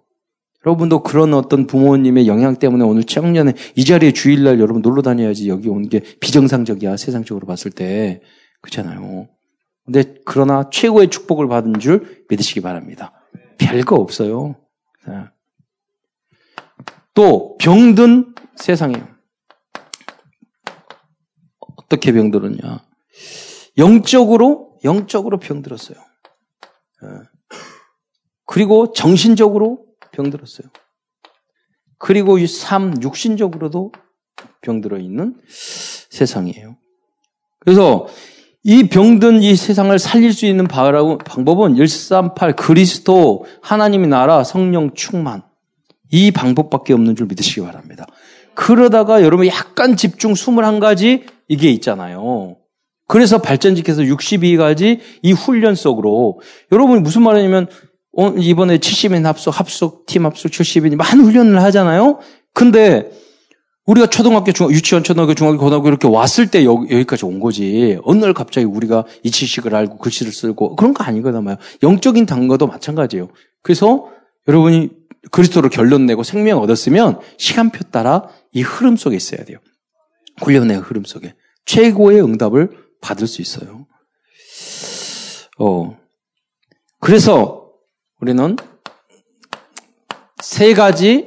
여러분도 그런 어떤 부모님의 영향 때문에 오늘 청년에 이 자리에 주일날 여러분 놀러 다녀야지 여기 온 게 비정상적이야 세상적으로 봤을 때 그렇잖아요. 근데 그러나 최고의 축복을 받은 줄 믿으시기 바랍니다. 별거 없어요. 또 병든 세상이에요. 어떻게 병들었냐? 영적으로 영적으로 병들었어요. 예. 그리고 정신적으로 병들었어요. 그리고 이 삶, 육신적으로도 병들어 있는 세상이에요. 그래서 이 병든 이 세상을 살릴 수 있는 방법은 138 그리스도 하나님의 나라 성령 충만 이 방법밖에 없는 줄 믿으시기 바랍니다. 그러다가 여러분 약간 집중 21가지 이게 있잖아요. 그래서 발전지켜서 62가지 이 훈련 속으로 여러분이 무슨 말이냐면 어, 이번에 70인 합숙, 합숙, 팀 합숙 70인이 많은 훈련을 하잖아요. 근데 우리가 초등학교, 중, 유치원, 초등학교, 중학교, 고등학교 이렇게 왔을 때 여기, 여기까지 온 거지. 어느 날 갑자기 우리가 이 지식을 알고 글씨를 쓰고 그런 거 아니거든 요 영적인 단거도 마찬가지예요. 그래서 여러분이 그리스도로 결론 내고 생명 얻었으면 시간표 따라 이 흐름 속에 있어야 돼요. 훈련의 흐름 속에 최고의 응답을 받을 수 있어요. 어. 그래서 우리는 세 가지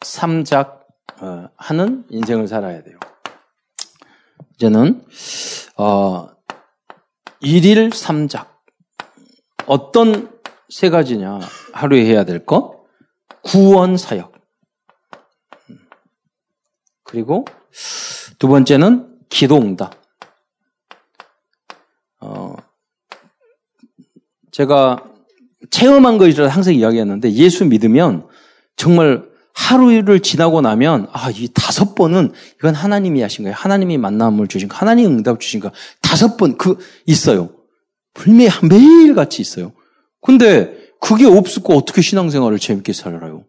삼작 어, 하는 인생을 살아야 돼요. 이제는 어, 일일 삼작 어떤 세 가지냐 하루에 해야 될 것? 구원 사역 그리고 두 번째는 기도응답. 어, 제가 체험한 것이라 항상 이야기했는데 예수 믿으면 정말 하루를 지나고 나면 아, 이 다섯 번은 이건 하나님이 하신 거예요. 하나님이 만남을 주신 거, 하나님 응답 주신 거. 다섯 번 그 있어요. 불매 매일 같이 있어요. 근데 그게 없었고 어떻게 신앙생활을 재밌게 살아요?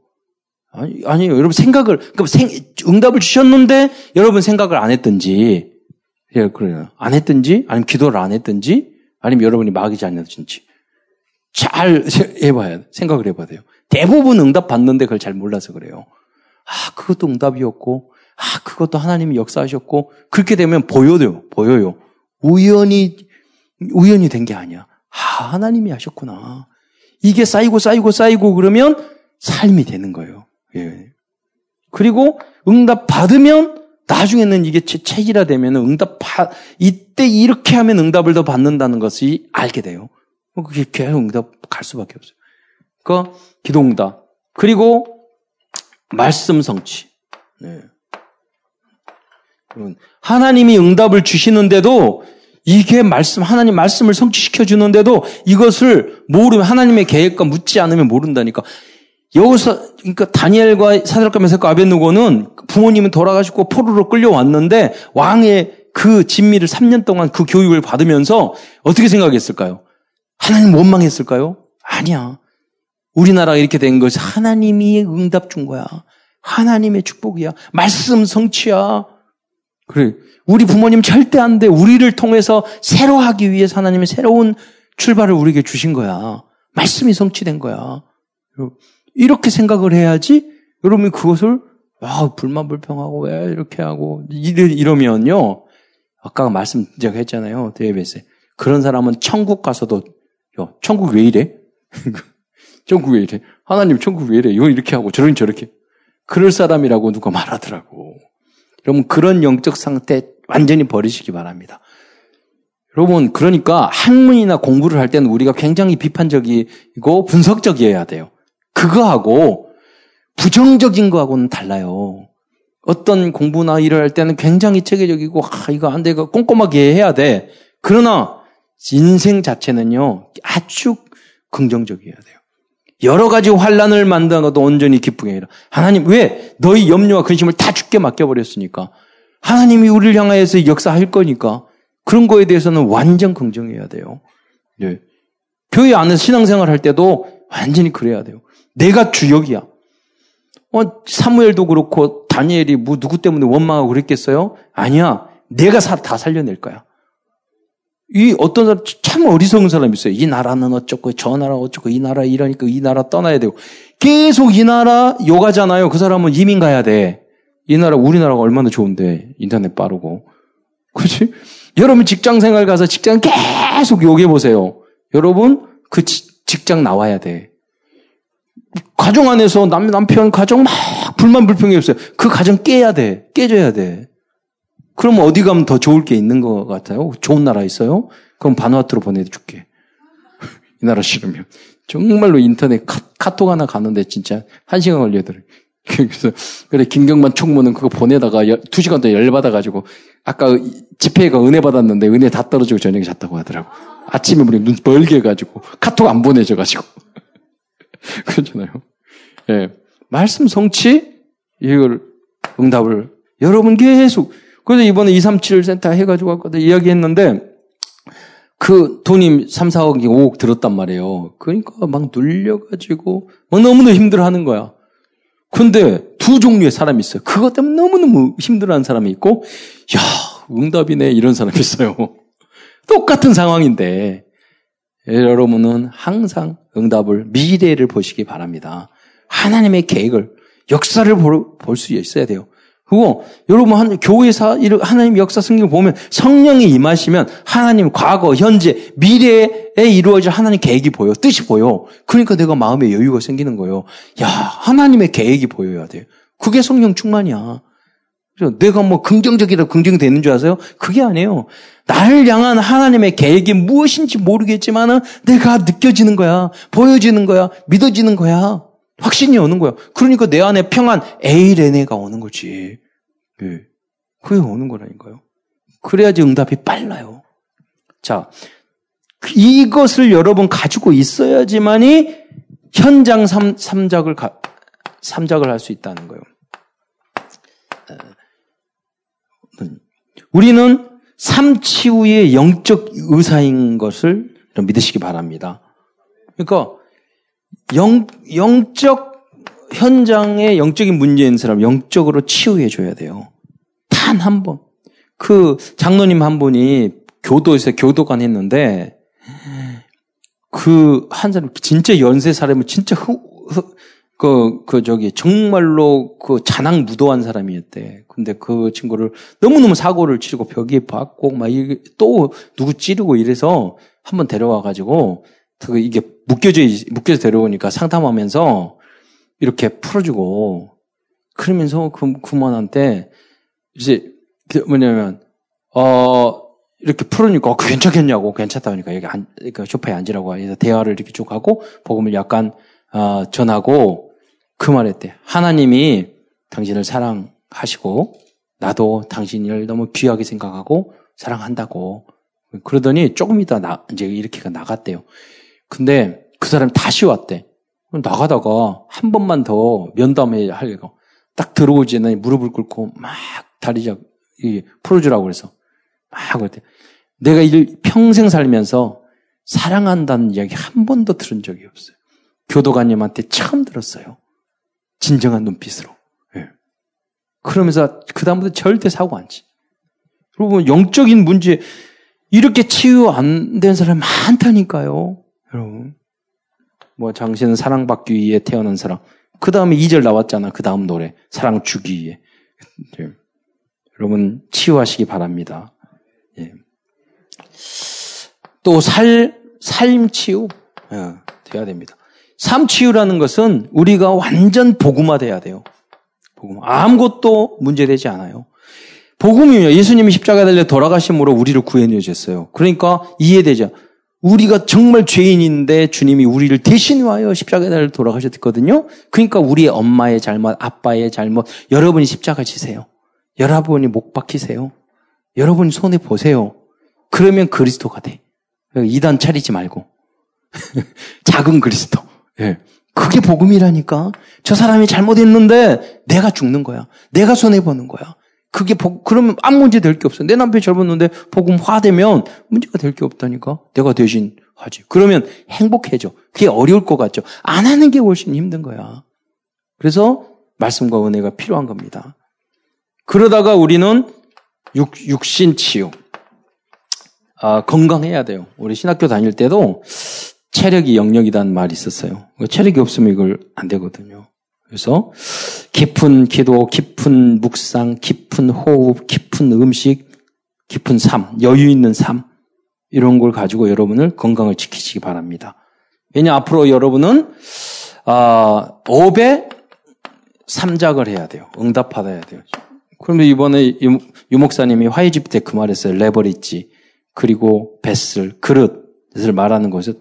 아니, 아니요. 여러분 생각을, 그러니까 생, 응답을 주셨는데 여러분 생각을 안 했든지, 예, 그래요. 안 했든지, 아니면 기도를 안 했든지, 아니면 여러분이 막이지 않았든지. 잘 해봐야, 생각을 해봐야 돼요. 대부분 응답 받는데 그걸 잘 몰라서 그래요. 아, 그것도 응답이었고, 아, 그것도 하나님이 역사하셨고, 그렇게 되면 보여요, 보여요. 우연히, 우연히 된 게 아니야. 아, 하나님이 하셨구나. 이게 쌓이고 쌓이고 쌓이고 그러면 삶이 되는 거예요. 예. 그리고 응답 받으면 나중에는 이게 체질화 되면 응답 받, 이때 이렇게 하면 응답을 더 받는다는 것이 알게 돼요. 뭐 그게 계속 응답 갈 수밖에 없어요. 그 기도 응답. 그리고 말씀 성취. 네. 하나님이 응답을 주시는데도 이게 말씀, 하나님 말씀을 성취시켜 주는데도 이것을 모르면 하나님의 계획과 묻지 않으면 모른다니까. 여기서 그러니까 다니엘과 사드락과 메사과 아벤누고는 부모님은 돌아가시고 포로로 끌려왔는데 왕의 그 진미를 3년 동안 그 교육을 받으면서 어떻게 생각했을까요? 하나님 원망했을까요? 아니야. 우리나라가 이렇게 된 것이 하나님이 응답 준 거야. 하나님의 축복이야. 말씀 성취야. 그래. 우리 부모님 절대 안 돼. 우리를 통해서 새로 하기 위해서 하나님이 새로운 출발을 우리에게 주신 거야. 말씀이 성취된 거야. 이렇게 생각을 해야지 여러분이 그것을 아, 불만 불평하고 왜 이렇게 하고 이러, 이러면요. 아까 말씀 제가 했잖아요. 데이베스 그런 사람은 천국 가서도 야, 천국 왜 이래? <laughs> 천국 왜 이래? 하나님 천국 왜 이래? 이거 이렇게 하고 저런 저렇게. 그럴 사람이라고 누가 말하더라고. 여러분 그런 영적 상태 완전히 버리시기 바랍니다. 여러분 그러니까 학문이나 공부를 할 때는 우리가 굉장히 비판적이고 분석적이어야 돼요. 그거하고 부정적인 거하고는 달라요. 어떤 공부나 일을 할 때는 굉장히 체계적이고 아 이거 안 돼, 이거 꼼꼼하게 해야 돼. 그러나 인생 자체는요 아주 긍정적이어야 돼요. 여러 가지 환란을 만나도 온전히 기쁘게 해라. 하나님 왜 너희 염려와 근심을 다 죽게 맡겨버렸으니까 하나님이 우리를 향하여서 역사할 거니까 그런 거에 대해서는 완전 긍정해야 돼요. 네. 교회 안에서 신앙생활 할 때도 완전히 그래야 돼요. 내가 주역이야. 어, 사무엘도 그렇고 다니엘이 뭐 누구 때문에 원망하고 그랬겠어요? 아니야. 내가 사, 다 살려낼 거야. 이 어떤 사람 참 어리석은 사람이 있어요. 이 나라는 어쩌고 저 나라 어쩌고 이 나라 이러니까 이 나라 떠나야 되고 계속 이 나라 요가잖아요. 그 사람은 이민 가야 돼. 이 나라 우리나라가 얼마나 좋은데 인터넷 빠르고 그렇지? 여러분 직장 생활 가서 직장 계속 요기해 보세요. 여러분 그 지, 직장 나와야 돼. 가정 안에서 남, 남편 가정 막 불만 불평이 없어요. 그 가정 깨야 돼. 깨져야 돼. 그럼 어디 가면 더 좋을 게 있는 것 같아요? 좋은 나라 있어요? 그럼 바누아투로 보내줄게. <laughs> 이 나라 싫으면. 정말로 인터넷 카, 톡 하나 가는데 진짜 한 시간 걸려더래. <laughs> 그래서, 그래, 김경만 총무는 그거 보내다가 두 시간 더 열받아가지고, 아까 집회가 은혜 받았는데 은혜 다 떨어지고 저녁에 잤다고 하더라고. 아침에 우리 눈 멀게 해가지고, 카톡 안 보내줘가지고. <laughs> 그렇잖아요. 예. 네. 말씀 성취? 이걸 응답을 여러분 계속 그래서 이번에 237 센터 해가지고 아까도 이야기했는데 그 돈이 3, 4억이 5억 들었단 말이에요. 그러니까 막 눌려가지고 막 너무너무 힘들어하는 거야. 근데 두 종류의 사람이 있어요. 그것 때문에 너무너무 힘들어하는 사람이 있고, 야 응답이네 이런 사람이 있어요. <laughs> 똑같은 상황인데 여러분은 항상 응답을 미래를 보시기 바랍니다. 하나님의 계획을 역사를 볼 수 있어야 돼요. 그리고 여러분 한 교회사 하나님 역사 성경 보면 성령이 임하시면 하나님 과거, 현재, 미래에 이루어질 하나님 계획이 보여, 뜻이 보여. 그러니까 내가 마음에 여유가 생기는 거예요. 야, 하나님의 계획이 보여야 돼요. 그게 성령 충만이야. 내가 뭐 긍정적이라 긍정되는 줄 아세요? 그게 아니에요. 나를 향한 하나님의 계획이 무엇인지 모르겠지만은 내가 느껴지는 거야. 보여지는 거야. 믿어지는 거야. 확신이 오는 거야. 그러니까 내 안에 평안, 에이레네가 오는 거지. 예. 그게 오는 거라니까요. 그래야지 응답이 빨라요. 자, 이것을 여러분 가지고 있어야지만이 현장 삼, 삼작을 가, 삼작을 할 수 있다는 거예요. 우리는 삼치우의 영적 의사인 것을 믿으시기 바랍니다. 그러니까 영, 영적 현장에 영적인 문제인 사람 영적으로 치유해 줘야 돼요. 단 한 번. 그 장로님 한 분이 교도에서 교도관 했는데 그 한 사람 진짜 연세 사람은 진짜 흐, 흐, 그, 그, 저기, 정말로 그 잔악 무도한 사람이었대. 근데 그 친구를 너무너무 사고를 치르고 벽에 박고 막 또 누구 찌르고 이래서 한번 데려와가지고 그 이게 묶여져, 묶여서 데려오니까 상담하면서 이렇게 풀어주고, 그러면서 그, 그만한테, 이제, 그 뭐냐면, 어, 이렇게 풀으니까, 어, 괜찮겠냐고, 괜찮다 하니까, 여기 안, 그 소파에 앉으라고 해서 대화를 이렇게 쭉 하고, 복음을 약간, 어, 전하고, 그 말했대. 하나님이 당신을 사랑하시고, 나도 당신을 너무 귀하게 생각하고, 사랑한다고. 그러더니 조금 이따 나, 이제 이렇게 나갔대요. 근데 그 사람이 다시 왔대. 나가다가 한 번만 더 면담해 하려고 딱 들어오지 않 무릎을 꿇고 막 다리자 풀어주라고 그래서 막 그랬대. 내가 일 평생 살면서 사랑한다는 이야기 한 번도 들은 적이 없어요. 교도관님한테 처음 들었어요. 진정한 눈빛으로. 네. 그러면서 그다음부터 절대 사고 안 치. 여러분 영적인 문제 이렇게 치유 안 된 사람 많다니까요. 여러분. 뭐, 당신은 사랑받기 위해 태어난 사람. 그 다음에 2절 나왔잖아. 그 다음 노래. 사랑 주기 위해. 네. 여러분, 치유하시기 바랍니다. 예. 또 살, 삶 치유. 예, 돼야 됩니다. 삶 치유라는 것은 우리가 완전 복음화 돼야 돼요. 복음. 아무것도 문제되지 않아요. 복음이요. 예수님이 십자가 달려 돌아가심으로 우리를 구해내 주셨어요. 그러니까 이해되죠. 우리가 정말 죄인인데 주님이 우리를 대신 와여 십자가에 달려 돌아가셨거든요. 그러니까 우리의 엄마의 잘못, 아빠의 잘못, 여러분이 십자가 지세요. 여러분이 목 박히세요. 여러분이 손에 보세요. 그러면 그리스도가 돼. 이단 차리지 말고. <laughs> 작은 그리스도. 예. 그게 복음이라니까. 저 사람이 잘못했는데 내가 죽는 거야. 내가 손해 보는 거야. 그게 복, 그러면 아무 문제 될 게 없어. 내 남편이 젊었는데 복음 화되면 문제가 될 게 없다니까. 내가 대신 하지. 그러면 행복해져. 그게 어려울 것 같죠. 안 하는 게 훨씬 힘든 거야. 그래서 말씀과 은혜가 필요한 겁니다. 그러다가 우리는 육, 육신 치유. 아, 건강해야 돼요. 우리 신학교 다닐 때도 체력이 영역이라는 말이 있었어요. 체력이 없으면 이걸 안 되거든요. 그래서 깊은 기도, 깊은 묵상, 깊은 호흡, 깊은 음식, 깊은 삶, 여유 있는 삶 이런 걸 가지고 여러분을 건강을 지키시기 바랍니다. 왜냐 앞으로 여러분은 아, 5배 3작을 해야 돼요. 응답 받아야 돼요. 그런데 이번에 유, 유 목사님이 화해집 때 그 말했어요. 레버리지 그리고 베슬 그릇을 말하는 것은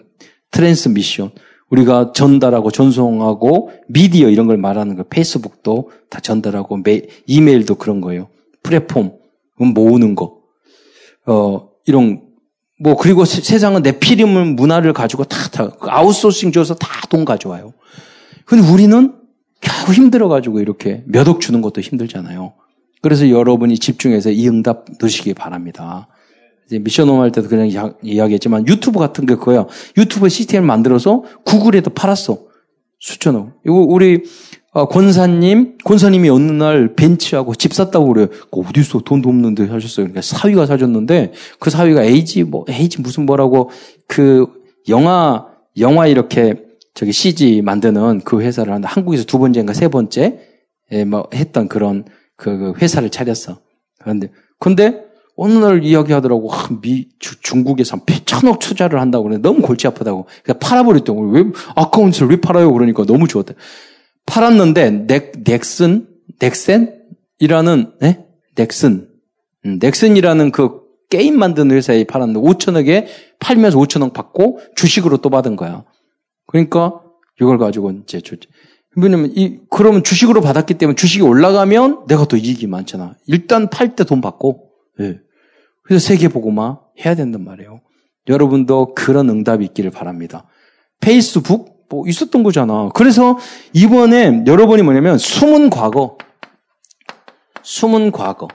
트랜스미션 우리가 전달하고 전송하고 미디어 이런 걸 말하는 거 페이스북도 다 전달하고 메, 이메일도 그런 거예요. 플랫폼 모으는 거. 어 이런 뭐 그리고 세상은 내 필름 문화를 가지고 다, 다그 아웃소싱 줘서 다 돈 가져와요. 근데 우리는 겨우 힘들어 가지고 이렇게 몇 억 주는 것도 힘들잖아요. 그래서 여러분이 집중해서 이 응답 넣으시기 바랍니다. 이제 미션 홈 할 때도 그냥 이야기했지만 유튜브 같은 게 그거야. 유튜브 시스템을 만들어서 구글에도 팔았어. 수천억. 이거 우리 어, 권사님, 권사님이 어느 날 벤치하고 집 샀다고 그래요. 어디서 돈도 없는데 하셨어요. 그러니까 사위가 사줬는데 그 사위가 에이지 뭐 에이지 무슨 뭐라고 그 영화 영화 이렇게 저기 CG 만드는 그 회사를 한다. 한국에서 두 번째인가 세 번째 뭐 했던 그런 그, 그 회사를 차렸어. 그런데 근데 어느 날 이야기하더라고. 아, 미 주, 중국에 서 천억 투자를 한다고 그래. 너무 골치 아프다고. 그냥 팔아버렸던 왜 아까운 짓을 왜 팔아요? 그러니까 너무 좋았대. 팔았는데 넥 넥슨 넥센이라는 네? 넥슨 음, 넥슨이라는 그 게임 만드는 회사에 팔았는데 5천억에 팔면서 5천억 받고 주식으로 또 받은 거야. 그러니까 이걸 가지고 이제 왜냐면 이 그러면 주식으로 받았기 때문에 주식이 올라가면 내가 또 이익이 많잖아. 일단 팔 때 돈 받고. 예. 그래서 세계 보고만 해야 된단 말이에요. 여러분도 그런 응답이 있기를 바랍니다. 페이스북 뭐 있었던 거잖아. 그래서 이번에 여러분이 뭐냐면 숨은 과거, 숨은 과거.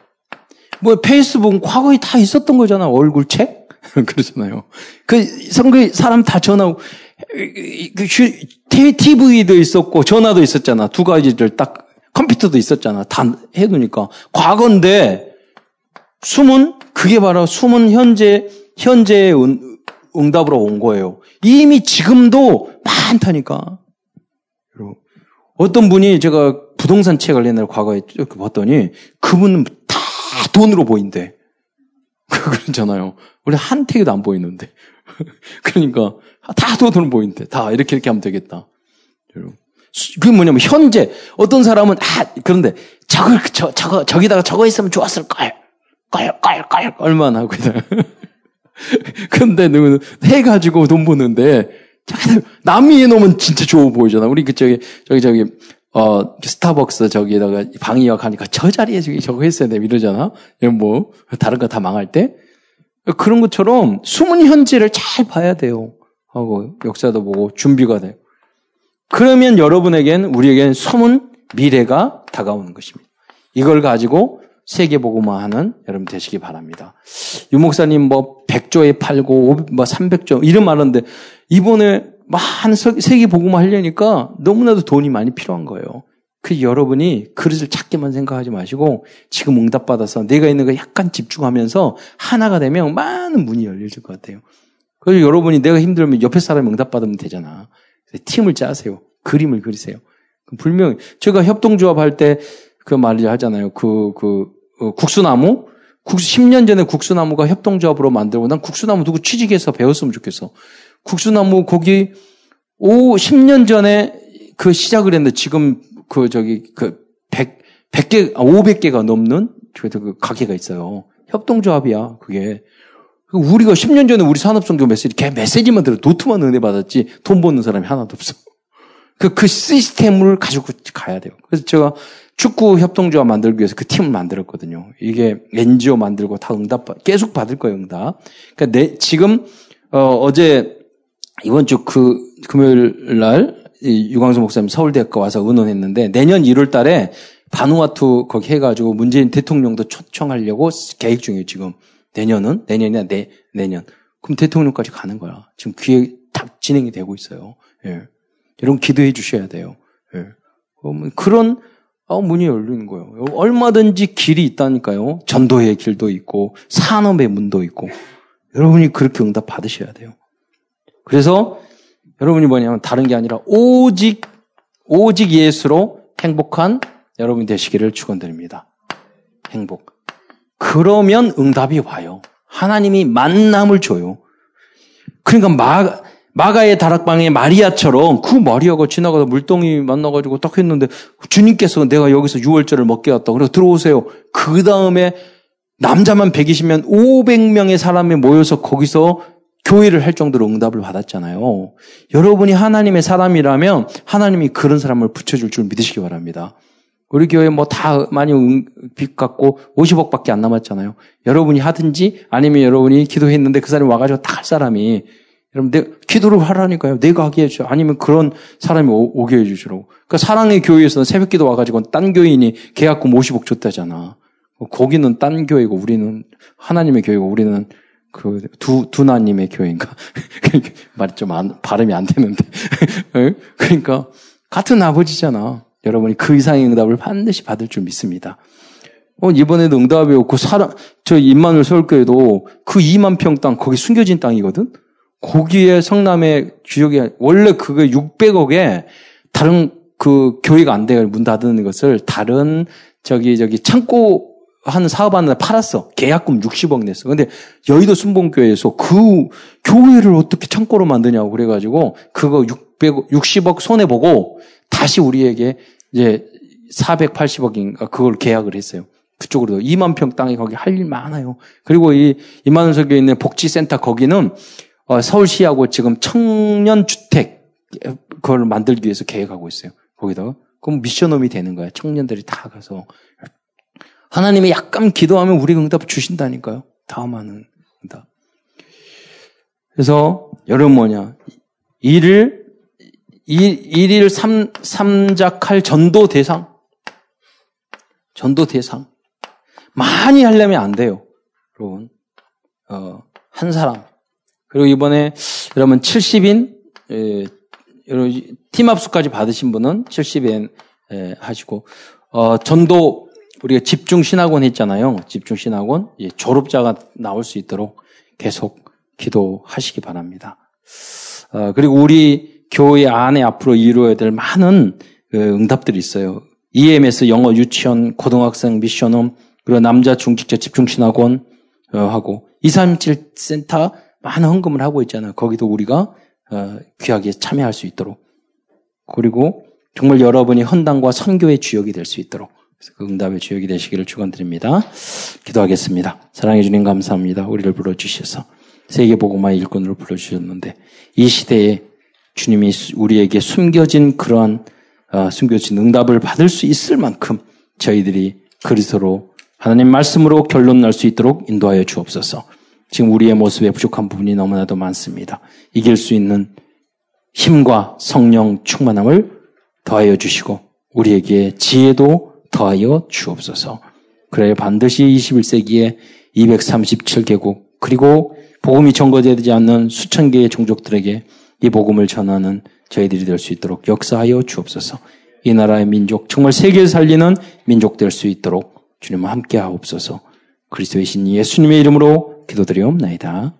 뭐 페이스북 과거에 다 있었던 거잖아. 얼굴 책 <laughs> 그러잖아요. 그 선거 사람 다 전화하고 그 TV도 있었고 전화도 있었잖아. 두 가지를 딱 컴퓨터도 있었잖아. 다 해두니까 과거인데 숨은 그게 바로 숨은 현재 현재의 응, 응답으로 온 거예요. 이미 지금도 많다니까. 어떤 분이 제가 부동산 책을 옛날 과거에 봤더니 그분은 다 돈으로 보인대. <laughs> 그러잖아요. 원래 한 택이도 안 보이는데. <laughs> 그러니까 다 돈으로 보인대. 다 이렇게 이렇게 하면 되겠다. 그게 뭐냐면 현재 어떤 사람은 아 그런데 저걸 저 저거 저기다가 저거 있으면 좋았을 걸. 껄껄껄 얼마나 하고 있다. <laughs> 근데 누구는 해가지고 돈 버는데 남이 해놓으면 진짜 좋아 보이잖아. 우리 그 저기 저기 저기 어 스타벅스 저기다가 방위역 하니까 저 자리에 저기 저거 했어야 돼 이러잖아. 뭐 다른 거 다 망할 때 그런 것처럼 숨은 현재를 잘 봐야 돼요. 하고 역사도 보고 준비가 돼요. 그러면 여러분에겐 우리에겐 숨은 미래가 다가오는 것입니다. 이걸 가지고 세계보고만 하는 여러분 되시기 바랍니다. 유 목사님 뭐 100조에 팔고 뭐 300조 이런 말하는데 이번에 많은 세계보고만 하려니까 너무나도 돈이 많이 필요한 거예요. 그 여러분이 그릇을 작게만 생각하지 마시고 지금 응답받아서 내가 있는 거 약간 집중하면서 하나가 되면 많은 문이 열릴 것 같아요. 그래서 여러분이 내가 힘들면 옆에 사람이 응답받으면 되잖아. 팀을 짜세요. 그림을 그리세요. 분명히 제가 협동조합 할 때 그 말을 하잖아요. 그, 그, 어, 국수나무? 국수, 10년 전에 국수나무가 협동조합으로 만들고 난 국수나무 누구 취직해서 배웠으면 좋겠어. 국수나무 거기 5, 10년 전에 그 시작을 했는데 지금 그 저기 그 100, 100개, 500개가 아, 넘는 그 가게가 있어요. 협동조합이야, 그게. 우리가 10년 전에 우리 산업성교 메시지, 걔 메시지만 들어 노트만 은혜 받았지 돈 버는 사람이 하나도 없어. 그, 그 시스템을 가지고 가야 돼요. 그래서 제가 축구 협동조합 만들기 위해서 그 팀을 만들었거든요. 이게 NGO 만들고 다 응답, 계속 받을 거예요, 응답. 그러니까 내, 지금, 어, 제 이번 주 그, 금요일 날, 유광수 목사님 서울대학교 와서 의논했는데, 내년 1월 달에 바누아투 거기 해가지고 문재인 대통령도 초청하려고 계획 중이에요, 지금. 내년은? 내년이나 내, 내년. 그럼 대통령까지 가는 거야. 지금 기획 다 진행이 되고 있어요. 예. 여러분 기도해 주셔야 돼요. 예. 그런 어, 문이 열리는 거예요. 얼마든지 길이 있다니까요. 전도의 길도 있고 산업의 문도 있고 여러분이 그렇게 응답 받으셔야 돼요. 그래서 여러분이 뭐냐면 다른 게 아니라 오직 오직 예수로 행복한 여러분이 되시기를 축원드립니다. 행복. 그러면 응답이 와요. 하나님이 만남을 줘요. 그러니까 마, 마가의 다락방에 마리아처럼 그 마리아가 지나가다 물동이 만나가지고 딱 했는데 주님께서 내가 여기서 6월절을 먹게 왔다. 그래서 들어오세요. 그 다음에 남자만 120명, 500명의 사람이 모여서 거기서 교회를 할 정도로 응답을 받았잖아요. 여러분이 하나님의 사람이라면 하나님이 그런 사람을 붙여줄 줄 믿으시기 바랍니다. 우리 교회 뭐 다 많이 빚 갖고 50억밖에 안 남았잖아요. 여러분이 하든지 아니면 여러분이 기도했는데 그 사람이 와가지고 다 할 사람이 여러분 내 기도를 하라니까요. 내가 하게 해줘. 아니면 그런 사람이 오, 게 해주시라고. 그러니까 사랑의 교회에서는 새벽 기도 와가지고 딴 교인이 계약금 50억 줬다잖아. 거기는 딴 교회고 우리는 하나님의 교회고 우리는 그 두, 두나님의 교회인가? <laughs> 말이 좀 안, 발음이 안 되는데. <laughs> 그러니까 같은 아버지잖아. 여러분이 그 이상의 응답을 반드시 받을 줄 믿습니다. 어, 이번에도 응답이 없고, 사람, 저 임만을 서울교회도 그 2만 평 땅, 거기 숨겨진 땅이거든? 거기에 성남의 주역이, 원래 그거 600억에 다른 그 교회가 안 돼요. 문 닫는 것을 다른 저기, 저기 창고 한 사업하는데 팔았어. 계약금 60억 냈어. 근데 여의도 순봉교회에서 그 교회를 어떻게 창고로 만드냐고 그래가지고 그거 600, 60억 손해보고 다시 우리에게 이제 480억인가 그걸 계약을 했어요. 그쪽으로 2만 평 땅에 거기 할 일 많아요. 그리고 이 이만원 석에 있는 복지센터 거기는 어, 서울시하고 지금 청년 주택 그걸 만들기 위해서 계획하고 있어요. 거기다가 그럼 미션홈이 되는 거야. 청년들이 다 가서 하나님이 약간 기도하면 우리 응답 주신다니까요. 다음하는 응답. 그래서 여러분 뭐냐 일을 일일 삼, 삼작할 전도 대상 전도 대상 많이 하려면 안 돼요. 여러분 어, 한 사람 그리고 이번에 여러분 70인 에, 여러분 팀 합수까지 받으신 분은 70인 에, 하시고 어, 전도 우리가 집중 신학원 했잖아요. 집중 신학원 예, 졸업자가 나올 수 있도록 계속 기도하시기 바랍니다. 어, 그리고 우리 교회 안에 앞으로 이루어야 될 많은 그 응답들이 있어요. EMS 영어 유치원 고등학생 미션홈 그리고 남자 중직자 집중 신학원 어, 하고 237 센터 많은 헌금을 하고 있잖아요. 거기도 우리가 어, 귀하게 참여할 수 있도록 그리고 정말 여러분이 헌당과 선교의 주역이 될 수 있도록 그 응답의 주역이 되시기를 축원드립니다. 기도하겠습니다. 사랑해 주님 감사합니다. 우리를 불러주셔서 세계보고마의 일꾼으로 불러주셨는데 이 시대에 주님이 우리에게 숨겨진 그러한 어, 숨겨진 응답을 받을 수 있을 만큼 저희들이 그리스도로 하나님 말씀으로 결론 날 수 있도록 인도하여 주옵소서. 지금 우리의 모습에 부족한 부분이 너무나도 많습니다. 이길 수 있는 힘과 성령 충만함을 더하여 주시고 우리에게 지혜도 더하여 주옵소서. 그래 반드시 21세기에 237개국 그리고 복음이 전거되지 않는 수천 개의 종족들에게 이 복음을 전하는 저희들이 될 수 있도록 역사하여 주옵소서. 이 나라의 민족 정말 세계를 살리는 민족 될 수 있도록 주님과 함께 하옵소서. 그리스도의 신 예수님의 이름으로 기도드리옵나이다.